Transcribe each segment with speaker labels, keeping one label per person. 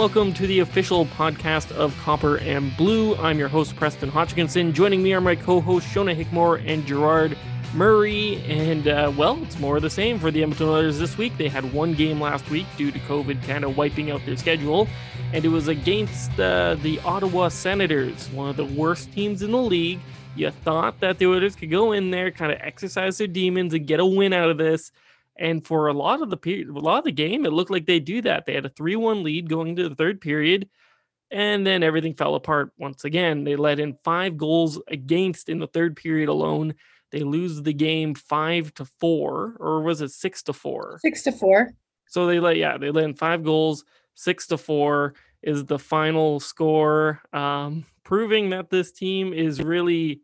Speaker 1: Welcome to the official podcast of Copper and Blue. I'm your host, Preston Hodgkinson. Joining me are my co hosts, Shona Hickmore and Gerard Murray. And, uh, well, it's more of the same for the Edmonton Oilers this week. They had one game last week due to COVID kind of wiping out their schedule, and it was against uh, the Ottawa Senators, one of the worst teams in the league. You thought that the Oilers could go in there, kind of exercise their demons, and get a win out of this. And for a lot of the period, a lot of the game, it looked like they do that. They had a three-one lead going into the third period, and then everything fell apart once again. They let in five goals against in the third period alone. They lose the game five to four, or was it six to four?
Speaker 2: Six to four.
Speaker 1: So they let yeah, they let in five goals, six to four is the final score. Um, proving that this team is really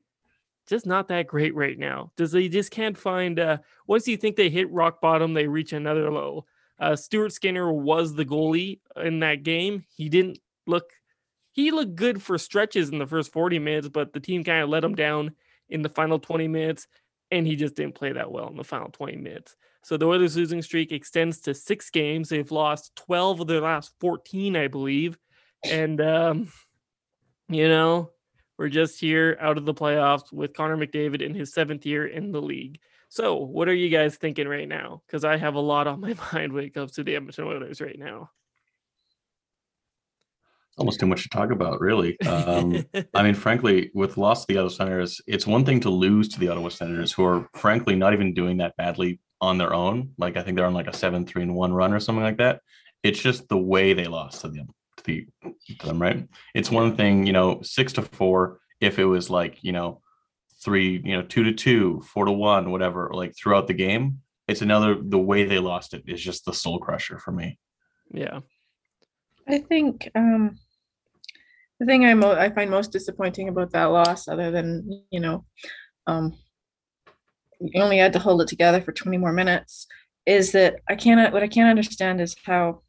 Speaker 1: just not that great right now. Does they just can't find uh once you think they hit rock bottom, they reach another low. Uh Stuart Skinner was the goalie in that game. He didn't look he looked good for stretches in the first 40 minutes, but the team kind of let him down in the final 20 minutes, and he just didn't play that well in the final 20 minutes. So the Oilers losing streak extends to six games. They've lost 12 of their last 14, I believe. And um, you know, we're just here out of the playoffs with Connor McDavid in his seventh year in the league. So, what are you guys thinking right now? Because I have a lot on my mind when it comes to the Edmonton Oilers right now.
Speaker 3: It's almost too much to talk about, really. Um, I mean, frankly, with loss to the Ottawa Senators, it's one thing to lose to the Ottawa Senators, who are frankly not even doing that badly on their own. Like I think they're on like a seven three and one run or something like that. It's just the way they lost to them. To, the, them, right? It's one thing, you know, six to four. If it was like you know, three, you know, two to two, four to one, whatever, like throughout the game. It's another. The way they lost it is just the soul crusher for me.
Speaker 1: Yeah.
Speaker 2: I think um, the thing I mo- I find most disappointing about that loss, other than you know, um, you only had to hold it together for 20 more minutes, is that I cannot. What I can't understand is how.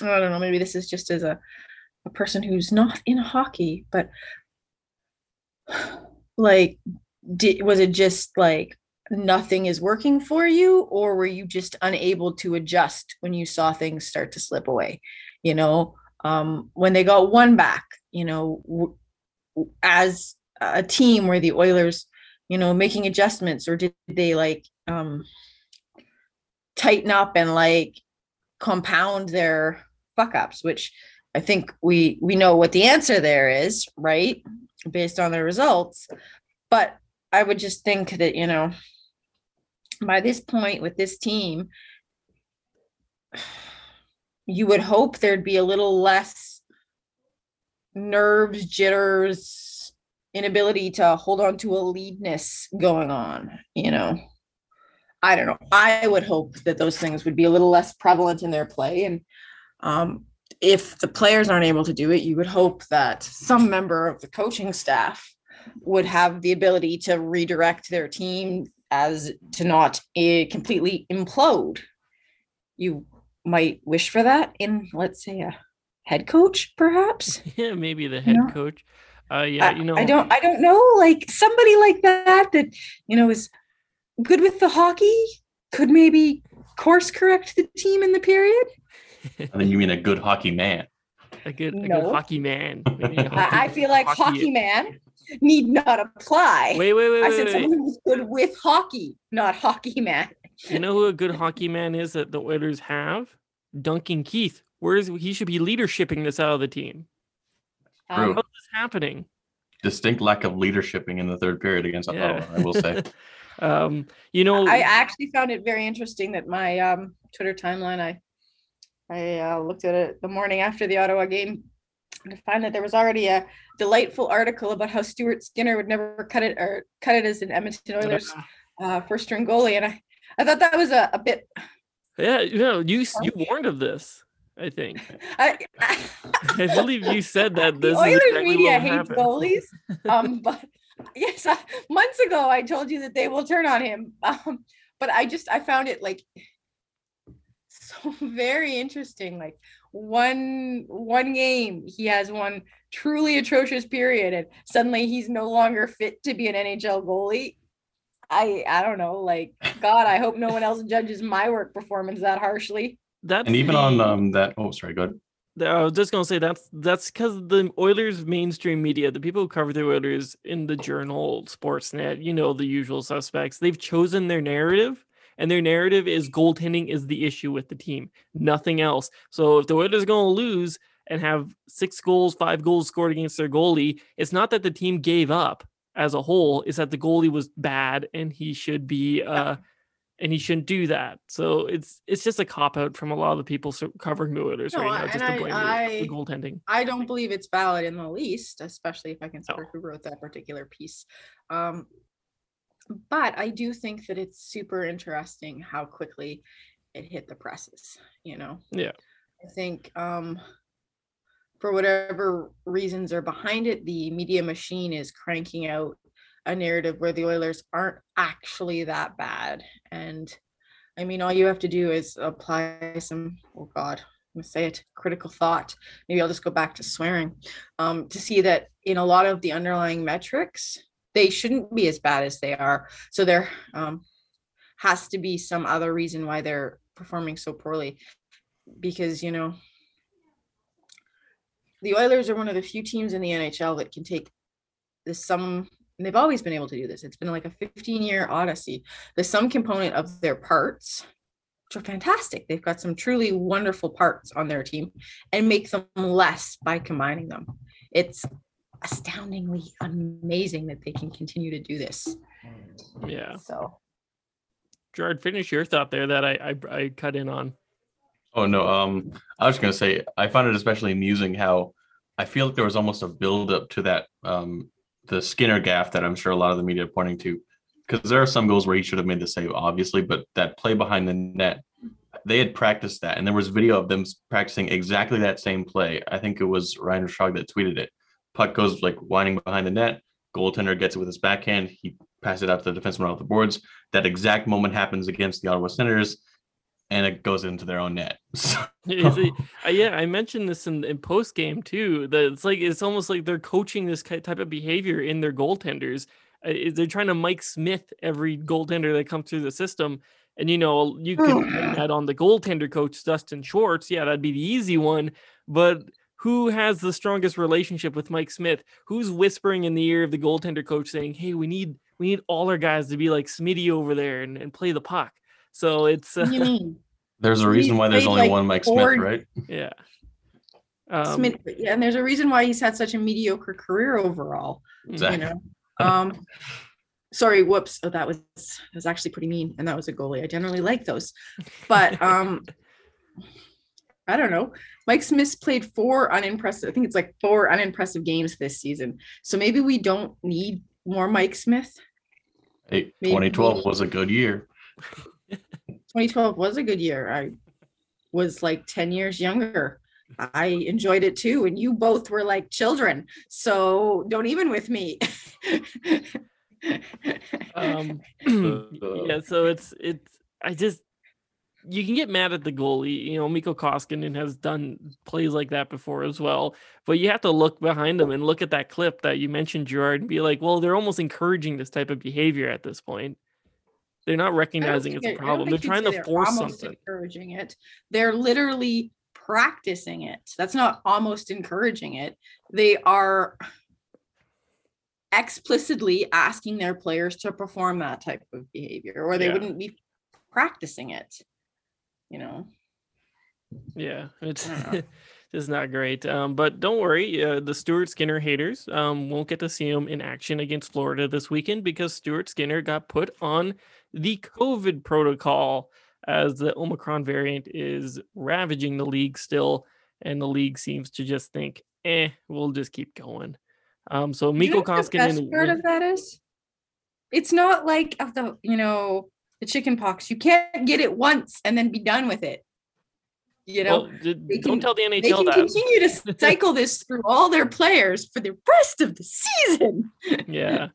Speaker 2: I don't know. Maybe this is just as a a person who's not in hockey, but like, did was it just like nothing is working for you, or were you just unable to adjust when you saw things start to slip away? You know, um, when they got one back, you know, w- as a team, were the Oilers, you know, making adjustments, or did they like um, tighten up and like compound their fuck ups? Which I think we we know what the answer there is, right, based on the results. But I would just think that you know, by this point with this team, you would hope there'd be a little less nerves, jitters, inability to hold on to a leadness going on, you know. I don't know. I would hope that those things would be a little less prevalent in their play. And um, if the players aren't able to do it, you would hope that some member of the coaching staff would have the ability to redirect their team as to not uh, completely implode. You might wish for that in, let's say, a head coach, perhaps.
Speaker 1: Yeah, maybe the head
Speaker 2: know?
Speaker 1: coach. Uh, yeah, you know,
Speaker 2: I don't, I don't know, like somebody like that that you know is good with the hockey could maybe course correct the team in the period.
Speaker 3: I then you mean a good hockey man?
Speaker 1: a good, a good hockey man. maybe a
Speaker 2: I, I
Speaker 1: hockey-
Speaker 2: feel like hockey, man need not apply.
Speaker 1: Wait, wait, wait,
Speaker 2: I
Speaker 1: wait,
Speaker 2: said
Speaker 1: wait.
Speaker 2: someone who's good with hockey, not hockey man.
Speaker 1: You know who a good hockey man is that the Oilers have? Duncan Keith. Where is he? Should be leadershiping this out of the team.
Speaker 3: True.
Speaker 2: Um,
Speaker 1: How is this happening?
Speaker 3: Distinct lack of leadershiping in the third period against
Speaker 1: Yeah.
Speaker 3: Ottawa, I will say.
Speaker 1: um, you know,
Speaker 2: I actually found it very interesting that my um, Twitter timeline, I I uh, looked at it the morning after the Ottawa game to find that there was already a delightful article about how Stuart Skinner would never cut it or cut it as an Edmonton Oilers uh, first string goalie, and I I thought that was a, a bit.
Speaker 1: yeah, you know, you you warned of this. I think.
Speaker 2: I,
Speaker 1: I believe you said that
Speaker 2: the
Speaker 1: this is
Speaker 2: Oilers
Speaker 1: exactly
Speaker 2: media hates goalies, um, but yes, I, months ago I told you that they will turn on him. Um, but I just I found it like so very interesting. Like one one game, he has one truly atrocious period, and suddenly he's no longer fit to be an NHL goalie. I I don't know. Like God, I hope no one else judges my work performance that harshly.
Speaker 1: that's
Speaker 3: And even on um that oh sorry, go ahead.
Speaker 1: I was just gonna say that's that's because the Oilers mainstream media, the people who cover the Oilers in the Journal, Sportsnet, you know the usual suspects. They've chosen their narrative, and their narrative is goaltending is the issue with the team, nothing else. So if the Oilers are gonna lose and have six goals, five goals scored against their goalie, it's not that the team gave up as a whole; it's that the goalie was bad and he should be. Uh, and he shouldn't do that. So it's it's just a cop out from a lot of the people covering the Oilers
Speaker 2: No,
Speaker 1: right now, just to
Speaker 2: I-
Speaker 1: blame the-
Speaker 2: I-
Speaker 1: the goaltending.
Speaker 2: I don't believe it's valid in the least, especially if I consider
Speaker 1: No.
Speaker 2: who wrote that particular piece. Um, but I do think that it's super interesting how quickly it hit the presses, you know?
Speaker 1: Yeah.
Speaker 2: I think um, for whatever reasons are behind it, the media machine is cranking out a narrative where the Oilers aren't actually that bad. And I mean, all you have to do is apply some, oh God, I'm gonna say it, critical thought. Maybe I'll just go back to swearing um, to see that in a lot of the underlying metrics, they shouldn't be as bad as they are. So there um, has to be some other reason why they're performing so poorly. Because, you know, the Oilers are one of the few teams in the NHL that can take the sum, and they've always been able to do this. It's been like a 15 year odyssey. The sum component of their parts, which are fantastic. They've got some truly wonderful parts on their team and make them less by combining them. It's astoundingly amazing that they can continue to do this.
Speaker 1: Yeah.
Speaker 2: So
Speaker 1: Gerard, finish your thought there that I I, I cut in on.
Speaker 3: Oh no, um, I was gonna say I find it especially amusing how I feel like there was almost a build up to that um the Skinner gaff that I'm sure a lot of the media are pointing to. Because there are some goals where he should have made the save, obviously, but that play behind the net, they had practiced that, and there was video of them practicing exactly that same play. I think it was Ryan Schog that tweeted it. Puck goes like winding behind the net, goaltender gets it with his backhand, he passes it out to the defenseman off the boards. That exact moment happens against the Ottawa Senators, and it goes into their own net. So,
Speaker 1: Is it- uh, yeah, I mentioned this in, in post game too. That it's like it's almost like they're coaching this type of behavior in their goaltenders. Uh, They're trying to Mike Smith every goaltender that comes through the system. And you know, you could add on the goaltender coach Dustin Schwartz. Yeah, that'd be the easy one. But who has the strongest relationship with Mike Smith? Who's whispering in the ear of the goaltender coach saying, "Hey, we need we need all our guys to be like Smitty over there and, and play the puck." So it's uh,
Speaker 2: what do you mean?
Speaker 3: there's a reason why there's only
Speaker 2: like,
Speaker 3: one Mike
Speaker 2: four-
Speaker 3: Smith, right?
Speaker 1: yeah. Um,
Speaker 2: Smith, yeah, and there's a reason why he's had such a mediocre career overall.
Speaker 3: Exactly.
Speaker 2: You know. Um sorry, whoops. Oh, that was that was actually pretty mean. And that was a goalie. I generally like those. But um I don't know. Mike Smith's played four unimpressive, I think it's like four unimpressive games this season. So maybe we don't need more Mike Smith.
Speaker 3: Hey,
Speaker 2: Maybe-
Speaker 3: 2012 was a good year.
Speaker 2: 2012 was a good year. I was like 10 years younger. I enjoyed it too. And you both were like children. So don't even with me.
Speaker 1: um yeah so it's it's i just you can get mad at the goalie you know mikko koskinen has done plays like that before as well but you have to look behind them and look at that clip that you mentioned gerard and be like well they're almost encouraging this type of behavior at this point they're not recognizing it's a
Speaker 2: they're- I don't
Speaker 1: problem they're trying to
Speaker 2: they're
Speaker 1: force
Speaker 2: almost
Speaker 1: something
Speaker 2: Encouraging it. They're literally practicing it. That's not almost encouraging it. They are explicitly asking their players to perform that type of behavior, or they
Speaker 1: Yeah.
Speaker 2: wouldn't be practicing it. You know.
Speaker 1: Yeah, it's
Speaker 2: I don't
Speaker 1: it's not great. Um, but don't worry, uh, the Stuart Skinner haters um, won't get to see him in action against Florida this weekend because Stuart Skinner got put on the COVID protocol as the Omicron variant is ravaging the league still, and the league seems to just think, eh, we'll just keep going. Um, so
Speaker 2: You
Speaker 1: Mikko
Speaker 2: know what the
Speaker 1: Koskinen,
Speaker 2: best part of that is it's not like of the you know the chicken pox. You can't get it once and then be done with it. You know,
Speaker 1: well,
Speaker 2: they
Speaker 1: don't
Speaker 2: can-
Speaker 1: tell the
Speaker 2: they can
Speaker 1: that.
Speaker 2: continue to cycle this through all their players for the rest of the season.
Speaker 1: yeah,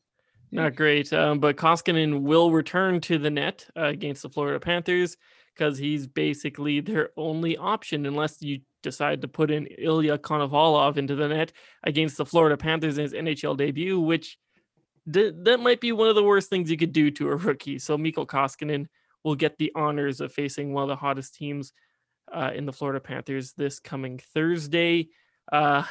Speaker 1: not great. Um, but Koskinen will return to the net uh, against the Florida Panthers because he's basically their only option unless you decide to put in Ilya Konovalov into the net against the Florida Panthers in his NHL debut, which th- that might be one of the worst things you could do to a rookie. So Mikko Koskinen will get the honors of facing one of the hottest teams uh, in the Florida Panthers this coming Thursday. Uh,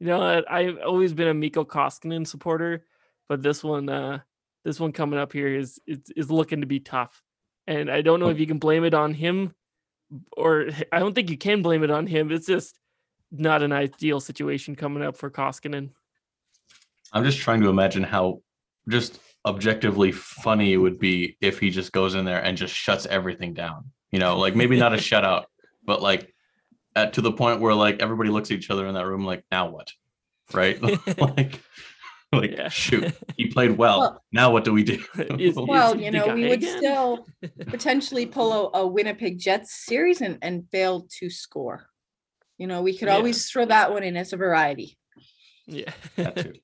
Speaker 1: you know, I've always been a Mikko Koskinen supporter, but this one, uh, this one coming up here is is, is looking to be tough, and I don't know if you can blame it on him, or I don't think you can blame it on him. It's just not an ideal situation coming up for Koskinen.
Speaker 3: I'm just trying to imagine how just objectively funny it would be if he just goes in there and just shuts everything down. You know, like maybe not a shutout, but like at to the point where like everybody looks at each other in that room like now what? Right? like like
Speaker 1: Yeah.
Speaker 3: shoot, he played well.
Speaker 2: Well-
Speaker 3: now what do we do?
Speaker 1: Is-
Speaker 2: Well,
Speaker 1: is
Speaker 2: you know, we would
Speaker 1: again?
Speaker 2: still potentially pull a, a Winnipeg Jets series and, and fail to score. You know, we could
Speaker 1: Yeah.
Speaker 2: always throw that one in as a variety.
Speaker 1: Yeah.
Speaker 3: That too.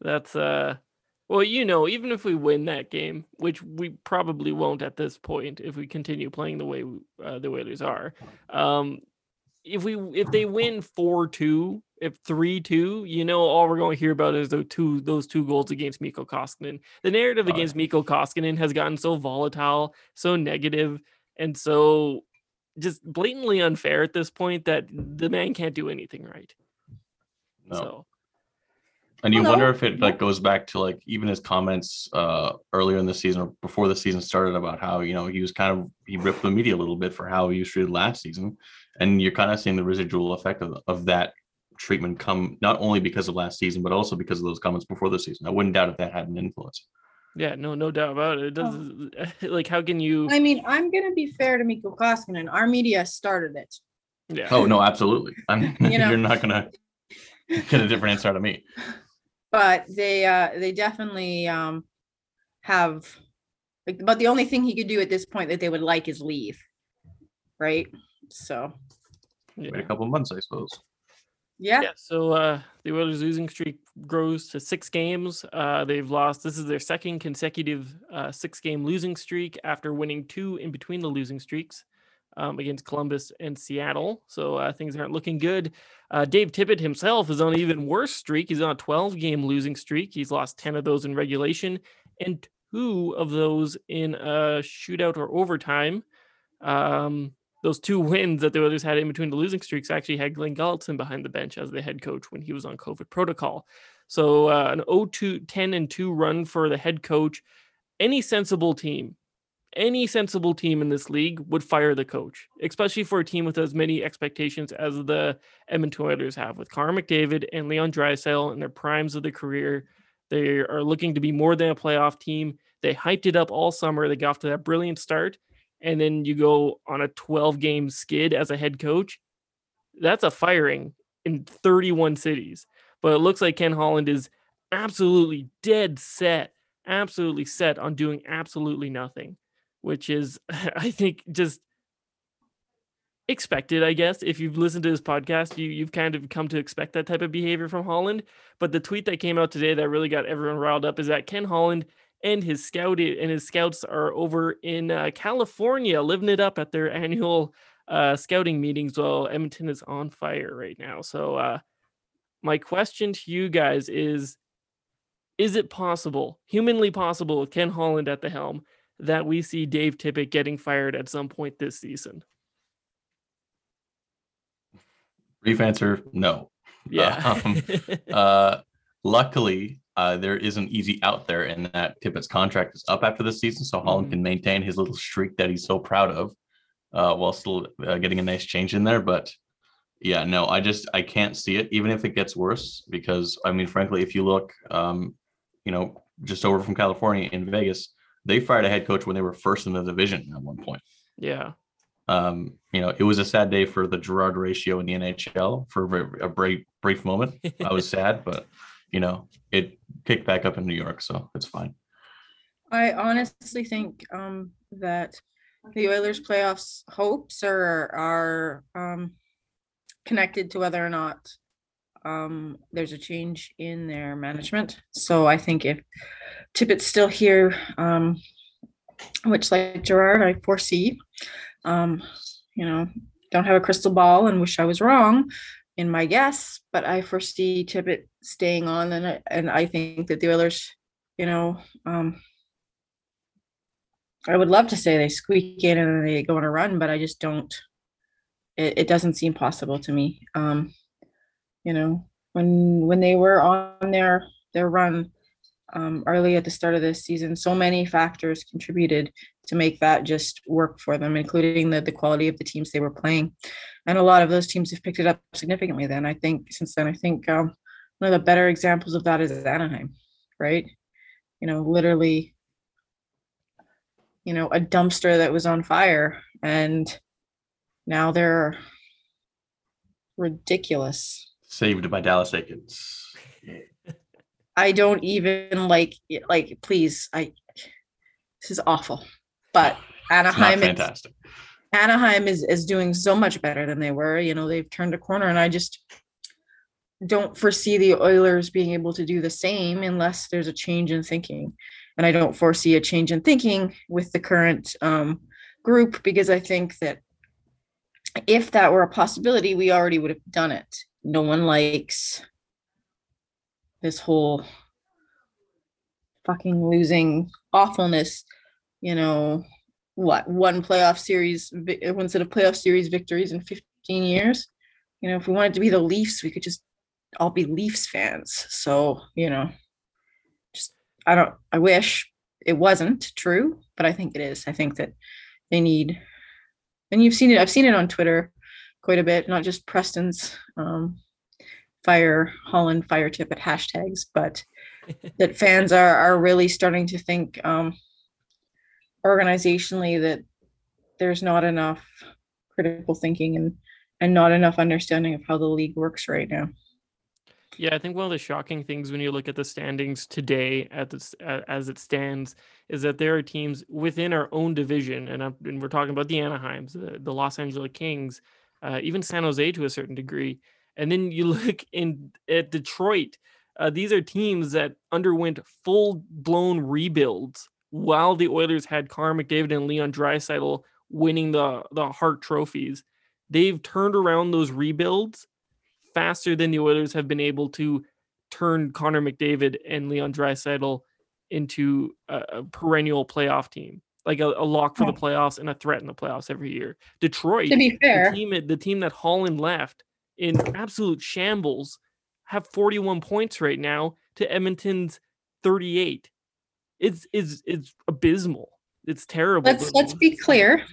Speaker 1: That's uh well, you know, even if we win that game, which we probably won't at this point if we continue playing the way we- uh, the Whalers are. Um if we if they win 4-2, if 3-2, you know all we're going to hear about is those two those two goals against Mikko Koskinen. The narrative
Speaker 3: Oh, yeah.
Speaker 1: against Mikko Koskinen has gotten so volatile, so negative, and so just blatantly unfair at this point that the man can't do anything right.
Speaker 3: No.
Speaker 1: So
Speaker 3: And you
Speaker 2: Well,
Speaker 3: wonder
Speaker 2: no,
Speaker 3: if it like goes back to like even his comments uh earlier in the season or before the season started about how you know he was kind of he ripped the media a little bit for how he was treated last season, and you're kind of seeing the residual effect of, of that treatment come not only because of last season but also because of those comments before the season. I wouldn't doubt if that had an influence.
Speaker 1: Yeah, no, no doubt about it. It
Speaker 2: Oh.
Speaker 1: does like how can you
Speaker 2: I mean, I'm gonna be fair to Mikko Koskinen. Our media started it.
Speaker 1: yeah.
Speaker 3: Oh no, absolutely. I'm
Speaker 2: You know.
Speaker 3: you're not gonna get a different answer out of me.
Speaker 2: but they uh they definitely um have like but the only thing he could do at this point that they would like is leave right so
Speaker 3: Wait
Speaker 1: yeah.
Speaker 3: a couple of months, I suppose.
Speaker 2: Yeah,
Speaker 1: Yeah, so uh the Oilers losing streak grows to six games. Uh they've lost this is their second consecutive uh six game losing streak after winning two in between the losing streaks um, against Columbus and Seattle. So uh, things aren't looking good. Uh, Dave Tippett himself is on an even worse streak. He's on a 12 game losing streak. He's lost 10 of those in regulation and two of those in a shootout or overtime. Um, those two wins that the Oilers had in between the losing streaks actually had Glen Gulutzan behind the bench as the head coach when he was on COVID protocol. So uh, an 0-2, 10 and 2 run for the head coach. Any sensible team, any sensible team in this league would fire the coach, especially for a team with as many expectations as the Edmonton Oilers have with Connor McDavid and Leon Draisaitl in their primes of their career. They are looking to be more than a playoff team. They hyped it up all summer. They got off to that brilliant start, and then you go on a 12 game skid as a head coach. That's a firing in 31 cities. But it looks like Ken Holland is absolutely dead set, absolutely set on doing absolutely nothing, which is, I think, just expected, I guess. If you've listened to this podcast, you you've kind of come to expect that type of behavior from Holland. But the tweet that came out today that really got everyone riled up is that Ken Holland and his scout and his scouts are over in uh, California living it up at their annual uh, scouting meetings while Edmonton is on fire right now. So uh, my question to you guys is is it possible, humanly possible with Ken Holland at the helm, that we see Dave Tippett getting fired at some point this season?
Speaker 3: Brief answer: No.
Speaker 1: Yeah.
Speaker 3: Um, Uh, luckily, uh, there is an easy out there, in that Tippett's contract is up after the season, so Holland
Speaker 1: Mhm.
Speaker 3: can maintain his little streak that he's so proud of, uh, while still uh, getting a nice change in there. But yeah, no, I just I can't see it, even if it gets worse, because I mean, frankly, if you look, um, you know, just over from California in Vegas, they fired a head coach when they were first in the division at one point.
Speaker 1: yeah.
Speaker 3: Um, you know, it was a sad day for the Gerard ratio in the NHL for a very- a brief brief moment. I was sad, but you know, it kicked back up in New York, so it's fine.
Speaker 2: i honestly think um that the oilers playoffs hopes are are um connected to whether or not um there's a change in their management so i think if tippett's still here um which like gerard i foresee um you know don't have a crystal ball and wish i was wrong in my guess but i foresee tippett staying on and I, and i think that the oilers you know um I would love to say they squeak in and they go on a run, but I just don't. it, it doesn't seem possible to me. Um, you know, when when they were on their their run um, early at the start of this season, so many factors contributed to make that just work for them, including the the quality of the teams they were playing, and a lot of those teams have picked it up significantly. Then I think since then, I think um, one of the better examples of that is Anaheim, right? You know, literally, you know, a dumpster that was on fire, and now they're ridiculous.
Speaker 3: Saved by Dallas Eakins.
Speaker 2: I don't even like like please I this is awful. But Anaheim is
Speaker 3: fantastic.
Speaker 2: Anaheim is is doing so much better than they were. You know, they've turned a corner and I just don't foresee the Oilers being able to do the same unless there's a change in thinking. And I don't foresee a change in thinking with the current um, group because I think that if that were a possibility, we already would have done it. No one likes this whole fucking losing awfulness, you know, what one playoff series, one set of playoff series victories in 15 years. You know, if we wanted to be the Leafs, we could just all be Leafs fans. So, you know, just I don't I wish it wasn't true, but I think it is. I think that they need and you've seen it, I've seen it on Twitter quite a bit, not just Preston's um fire Holland fire Tippett hashtags, but that fans are are really starting to think um organizationally that there's not enough critical thinking and and not enough understanding of how the league works right now.
Speaker 1: Yeah, I think one of the shocking things when you look at the standings today, at as it stands, is that there are teams within our own division, and, and we're talking about the Anaheim's, the, the Los Angeles Kings, uh, even San Jose to a certain degree, and then you look in at Detroit. Uh, these are teams that underwent full blown rebuilds while the Oilers had Connor McDavid and Leon Draisaitl winning the the Hart trophies. They've turned around those rebuilds faster than the Oilers have been able to turn Connor McDavid and Leon Draisaitl into a, a perennial playoff team, like a, a lock for the playoffs and a threat in the playoffs every year. Detroit,
Speaker 2: to be fair,
Speaker 1: the team, the team that Holland left in absolute shambles, have 41 points right now to Edmonton's 38. It's it's it's abysmal. It's terrible.
Speaker 2: Let's let's be clear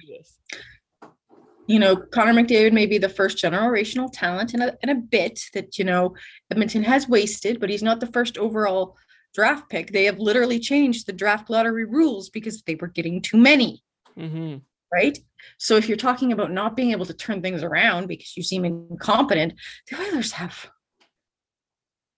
Speaker 2: you know, Connor McDavid may be the first generational talent in a, in a bit that, you know, Edmonton has wasted, but he's not the first overall draft pick. They have literally changed the draft lottery rules because they were getting too many.
Speaker 1: Mm-hmm.
Speaker 2: Right. So if you're talking about not being able to turn things around because you seem incompetent, the Oilers have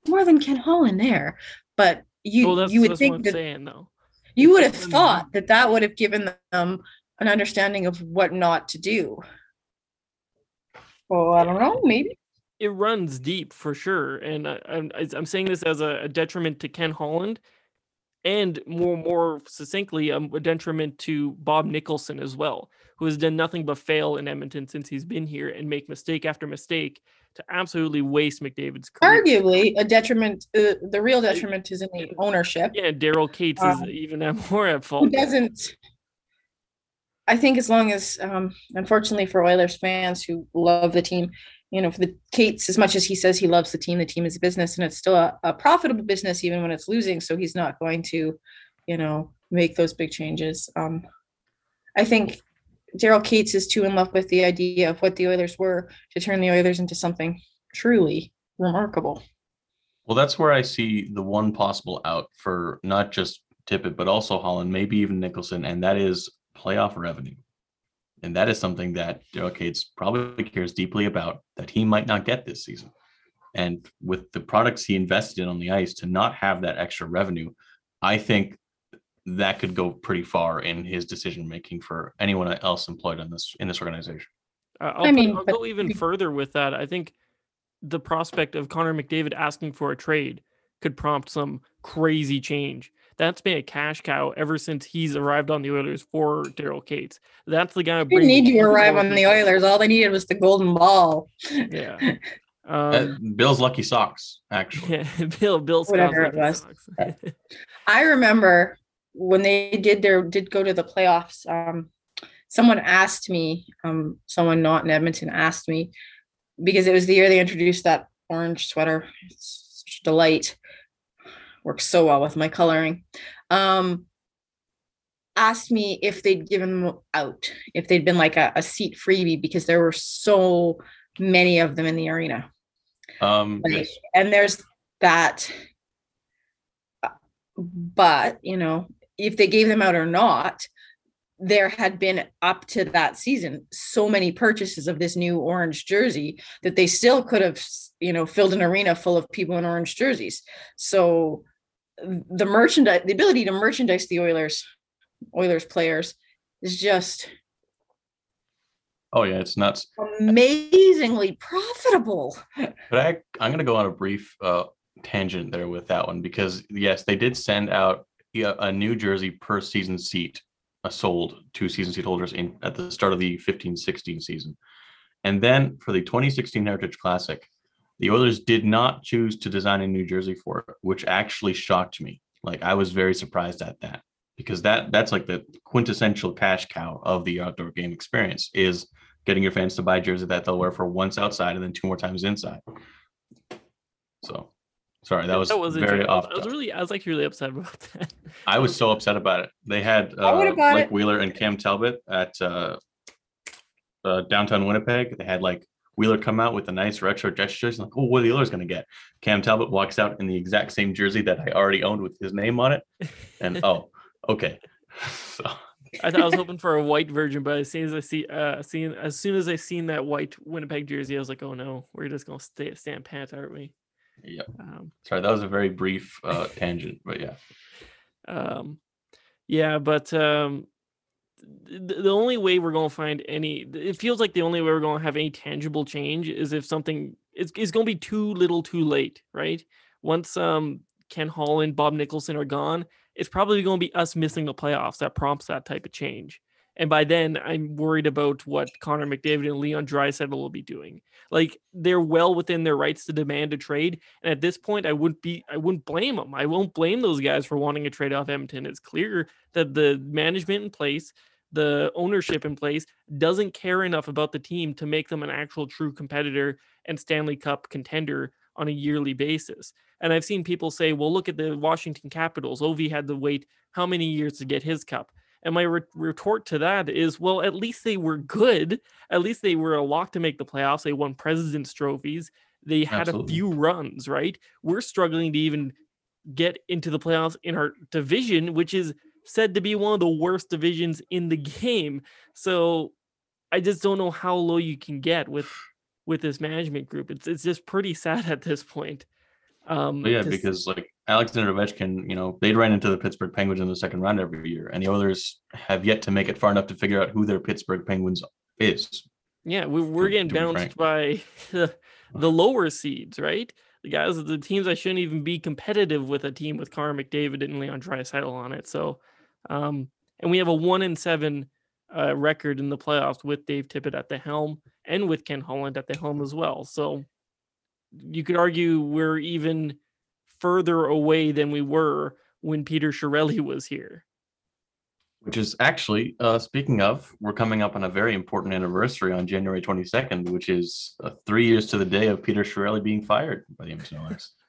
Speaker 2: more than Ken Holland there. But you,
Speaker 1: well,
Speaker 2: you would think
Speaker 1: that
Speaker 2: saying,
Speaker 1: though.
Speaker 2: you would have thought that that would have given them an understanding of what not to do. Well, I don't know, maybe.
Speaker 1: It runs deep for sure, and I, am I'm saying this as a, a, detriment to Ken Holland, and more more succinctly, um, a detriment to Bob Nicholson as well, who has done nothing but fail in Edmonton since he's been here and make mistake after mistake to absolutely waste McDavid's
Speaker 2: career. Arguably, a detriment. Uh, the real detriment is in the ownership.
Speaker 1: Yeah, Daryl Katz um, is even more at fault.
Speaker 2: Who doesn't I think as long as, um, unfortunately for Oilers fans who love the team, you know, for the Katz, as much as he says he loves the team, the team is a business and it's still a, a profitable business even when it's losing. So he's not going to, you know, make those big changes. Um, I think Daryl Katz is too in love with the idea of what the Oilers were to turn the Oilers into something truly remarkable.
Speaker 3: Well, that's where I see the one possible out for not just Tippett, but also Holland, maybe even Nicholson, and that is playoff revenue. And that is something that Daryl Katz probably cares deeply about that he might not get this season. And with the products he invested in on the ice to not have that extra revenue, I think that could go pretty far in his decision making for anyone else employed in this in this organization.
Speaker 1: Uh, I'll, I mean, I'll go even further with that. I think the prospect of Connor McDavid asking for a trade could prompt some crazy change that's been a cash cow ever since he's arrived on the Oilers for Daryl Katz. That's the guy.
Speaker 2: Who didn't need to arrive on the Oilers. All they needed was the golden ball.
Speaker 1: Yeah.
Speaker 3: Um, Bill's lucky socks, actually.
Speaker 1: Yeah, Bill, Bill's
Speaker 2: whatever it was. I remember when they did their did go to the playoffs. Um, someone asked me, um, someone not in Edmonton asked me because it was the year they introduced that orange sweater. It's such a delight. Works so well with my coloring. Um, asked me if they'd given them out, if they'd been like a, a seat freebie because there were so many of them in the arena.
Speaker 3: Um,
Speaker 2: Like,
Speaker 3: yes.
Speaker 2: and there's that. uh, But, you know, if they gave them out or not, there had been up to that season so many purchases of this new orange jersey that they still could have, you know, filled an arena full of people in orange jerseys. So the merchandise, the ability to merchandise the Oilers, Oilers players is just
Speaker 3: Oh yeah, it's nuts.
Speaker 2: amazingly profitable.
Speaker 3: But I, I'm going to go on a brief uh, tangent there with that one because yes, they did send out a new jersey per season seat, sold to season seat holders in at the start of the 15-16 season, and then for the 2016 Heritage Classic, the Oilers did not choose to design a new jersey for it, which actually shocked me. Like I was very surprised at that because that that's like the quintessential cash cow of the outdoor game experience is getting your fans to buy jersey that they'll wear for once outside and then two more times inside. So, sorry, that was,
Speaker 1: interesting.
Speaker 3: very
Speaker 1: I was-
Speaker 3: off.
Speaker 1: I was really, I was like really upset about that.
Speaker 3: I was so upset about it. They had uh,
Speaker 2: would've
Speaker 3: Blake
Speaker 2: it.
Speaker 3: Wheeler and Cam Talbot at uh, uh, downtown Winnipeg. They had like Wheeler come out with a nice retro gestures. Like, oh, what are the Oilers going to get? Cam Talbot walks out in the exact same jersey that I already owned with his name on it. And oh, okay. So
Speaker 1: I thought I was hoping for a white version, but as soon as I see, uh, seen as soon as I seen that white Winnipeg jersey, I was like, oh no, we're just gonna stay stand pat, aren't we?
Speaker 3: Yeah,
Speaker 1: Um,
Speaker 3: sorry, that was a very brief uh, tangent, but yeah.
Speaker 1: um, yeah, but um, the, the only way we're gonna find any, it feels like the only way we're gonna have any tangible change is if something is is gonna be too little, too late, right? Once um Ken Holland, Bob Nicholson are gone, it's probably going to be us missing the playoffs that prompts that type of change. And by then, I'm worried about what Connor McDavid and Leon Draisaitl will be doing. Like they're well within their rights to demand a trade, and at this point, I wouldn't be, I wouldn't blame them. I won't blame those guys for wanting a trade off Edmonton. It's clear that the management in place, the ownership in place, doesn't care enough about the team to make them an actual true competitor and Stanley Cup contender on a yearly basis. And I've seen people say, well, look at the Washington Capitals. Ovi had to wait how many years to get his cup? And my re- retort to that is, well, at least they were good. At least they were a lock to make the playoffs. They won president's trophies. They had
Speaker 3: Absolutely.
Speaker 1: a few runs, right? We're struggling to even get into the playoffs in our division, which is said to be one of the worst divisions in the game. So I just don't know how low you can get with with this management group. It's it's just pretty sad at this point. Um,
Speaker 3: yeah, because like Alexander Ovechkin, you know, they'd ran into the Pittsburgh Penguins in the second round every year, and the Oilers have yet to make it far enough to figure out who their Pittsburgh Penguins is.
Speaker 1: yeah, we, we're getting bounced by the, the lower seeds, right? The guys, the teams I shouldn't even be competitive with a team with Connor McDavid and Leon Draisaitl on it. So, um, and we have a one in seven uh, record in the playoffs with Dave Tippett at the helm and with Ken Holland at the helm as well. So, you could argue we're even further away than we were when Peter Chiarelli was here.
Speaker 3: Which is actually, uh, speaking of, we're coming up on a very important anniversary on January 22nd, which is uh, three years to the day of Peter Chiarelli being fired by the Edmonton Oilers.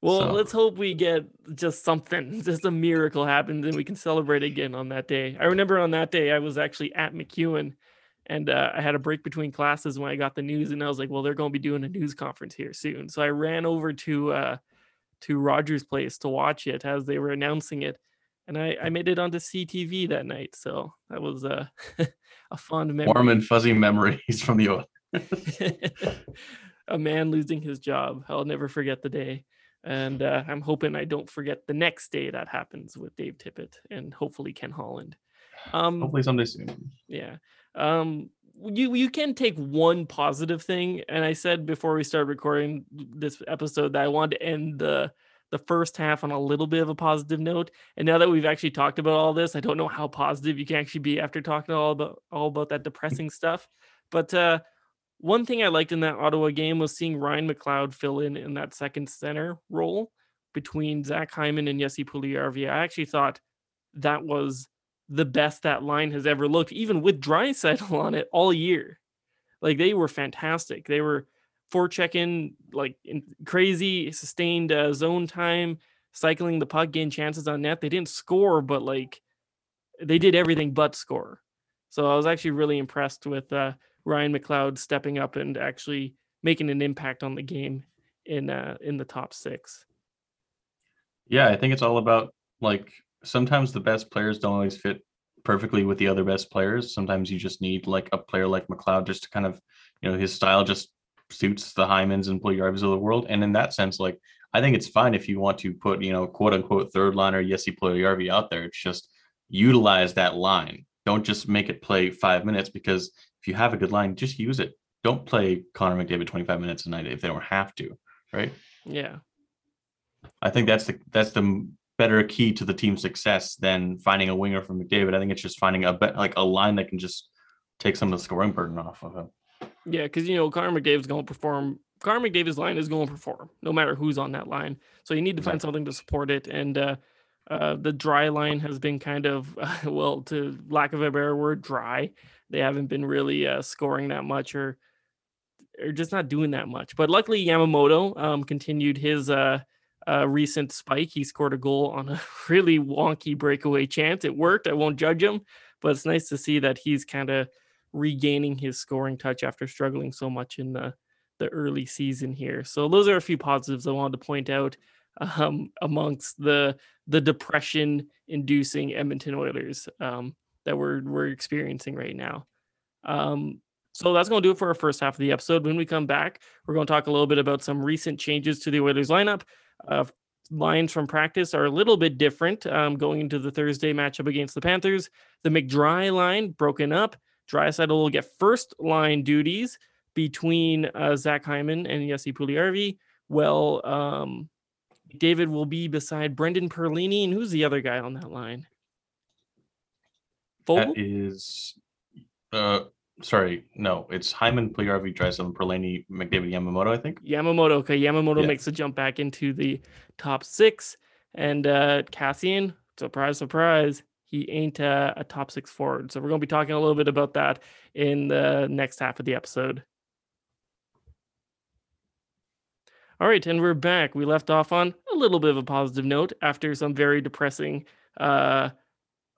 Speaker 1: Well,
Speaker 3: So-
Speaker 1: let's hope we get just something, just a miracle happens, and we can celebrate again on that day. I remember on that day I was actually at MacEwan, and uh, I had a break between classes when I got the news, and I was like, "Well, they're going to be doing a news conference here soon." So I ran over to uh, to Rogers Place to watch it as they were announcing it, and I, I made it onto CTV that night. So that was uh, a fond memory.
Speaker 3: Warm and fuzzy memories from the
Speaker 1: a man losing his job. I'll never forget the day. And uh, I'm hoping I don't forget the next day that happens with Dave Tippett and hopefully Ken Holland. Um,
Speaker 3: Hopefully someday soon.
Speaker 1: yeah. Um, you you can take one positive thing, and I said before we started recording this episode that I wanted to end the the first half on a little bit of a positive note. And now that we've actually talked about all this, I don't know how positive you can actually be after talking all about all about that depressing stuff. But uh, one thing I liked in that Ottawa game was seeing Ryan McLeod fill in in that second center role between Zach Hyman and Jesse Puljujarvi. I actually thought that was the best that line has ever looked, even with Draisaitl on it all year. Like they were fantastic. They were forechecking like crazy, sustained uh, zone time, cycling the puck, getting chances on net. They didn't score, but like they did everything but score. So I was actually really impressed with uh, Ryan McLeod stepping up and actually making an impact on the game in uh, in the top six.
Speaker 3: Yeah, I think it's all about like sometimes the best players don't always fit perfectly with the other best players. Sometimes you just need like a player like McLeod just to kind of, you know, his style just suits the Hymans and Puljujarvis of the world. And in that sense, like I think it's fine if you want to put, you know, quote unquote third liner Jesse Puljujarvi out there. It's just utilize that line. Don't just make it play five minutes because if you have a good line, just use it. Don't play Connor McDavid 25 minutes a night if they don't have to, right?
Speaker 1: Yeah.
Speaker 3: I think that's the that's the better key to the team's success than finding a winger from McDavid. I think it's just finding a bet like a line that can just take some of the scoring burden off of him.
Speaker 1: Yeah, because you know Connor McDavid's going to perform. Connor McDavid's line is going to perform no matter who's on that line. So you need to find something to support it. And uh, uh, the dry line has been kind of, uh, well, to lack of a better word, dry. They haven't been really uh, scoring that much or or just not doing that much. But luckily, Yamamoto um, continued his uh, recent spike. He scored a goal on a really wonky breakaway chance. It worked. I won't judge him, but it's nice to see that he's kind of regaining his scoring touch after struggling so much in the the early season here. So those are a few positives I wanted to point out um, amongst the the depression inducing Edmonton Oilers um, that we're we're experiencing right now. Um, so that's going to do it for our first half of the episode. When we come back, we're going to talk a little bit about some recent changes to the Oilers lineup. Uh, lines from practice are a little bit different um, going into the Thursday matchup against the Panthers. The McDry line broken up. Draisaitl will get first line duties between uh, Zach Hyman and Jesse Puljujarvi. Well, um, David will be beside Brendan Perlini, and who's the other guy on that line?
Speaker 3: Foegele? That is, uh, sorry, no, it's Hyman, Puljujarvi, Draisaitl, Perlini, McDavid, Yamamoto. I think
Speaker 1: Yamamoto. Okay, Yamamoto yeah. makes a jump back into the top six, and uh, Kassian, surprise, surprise, he ain't uh, a top six forward. So we're going to be talking a little bit about that in the next half of the episode. All right, and we're back. We left off on a little bit of a positive note after some very depressing uh,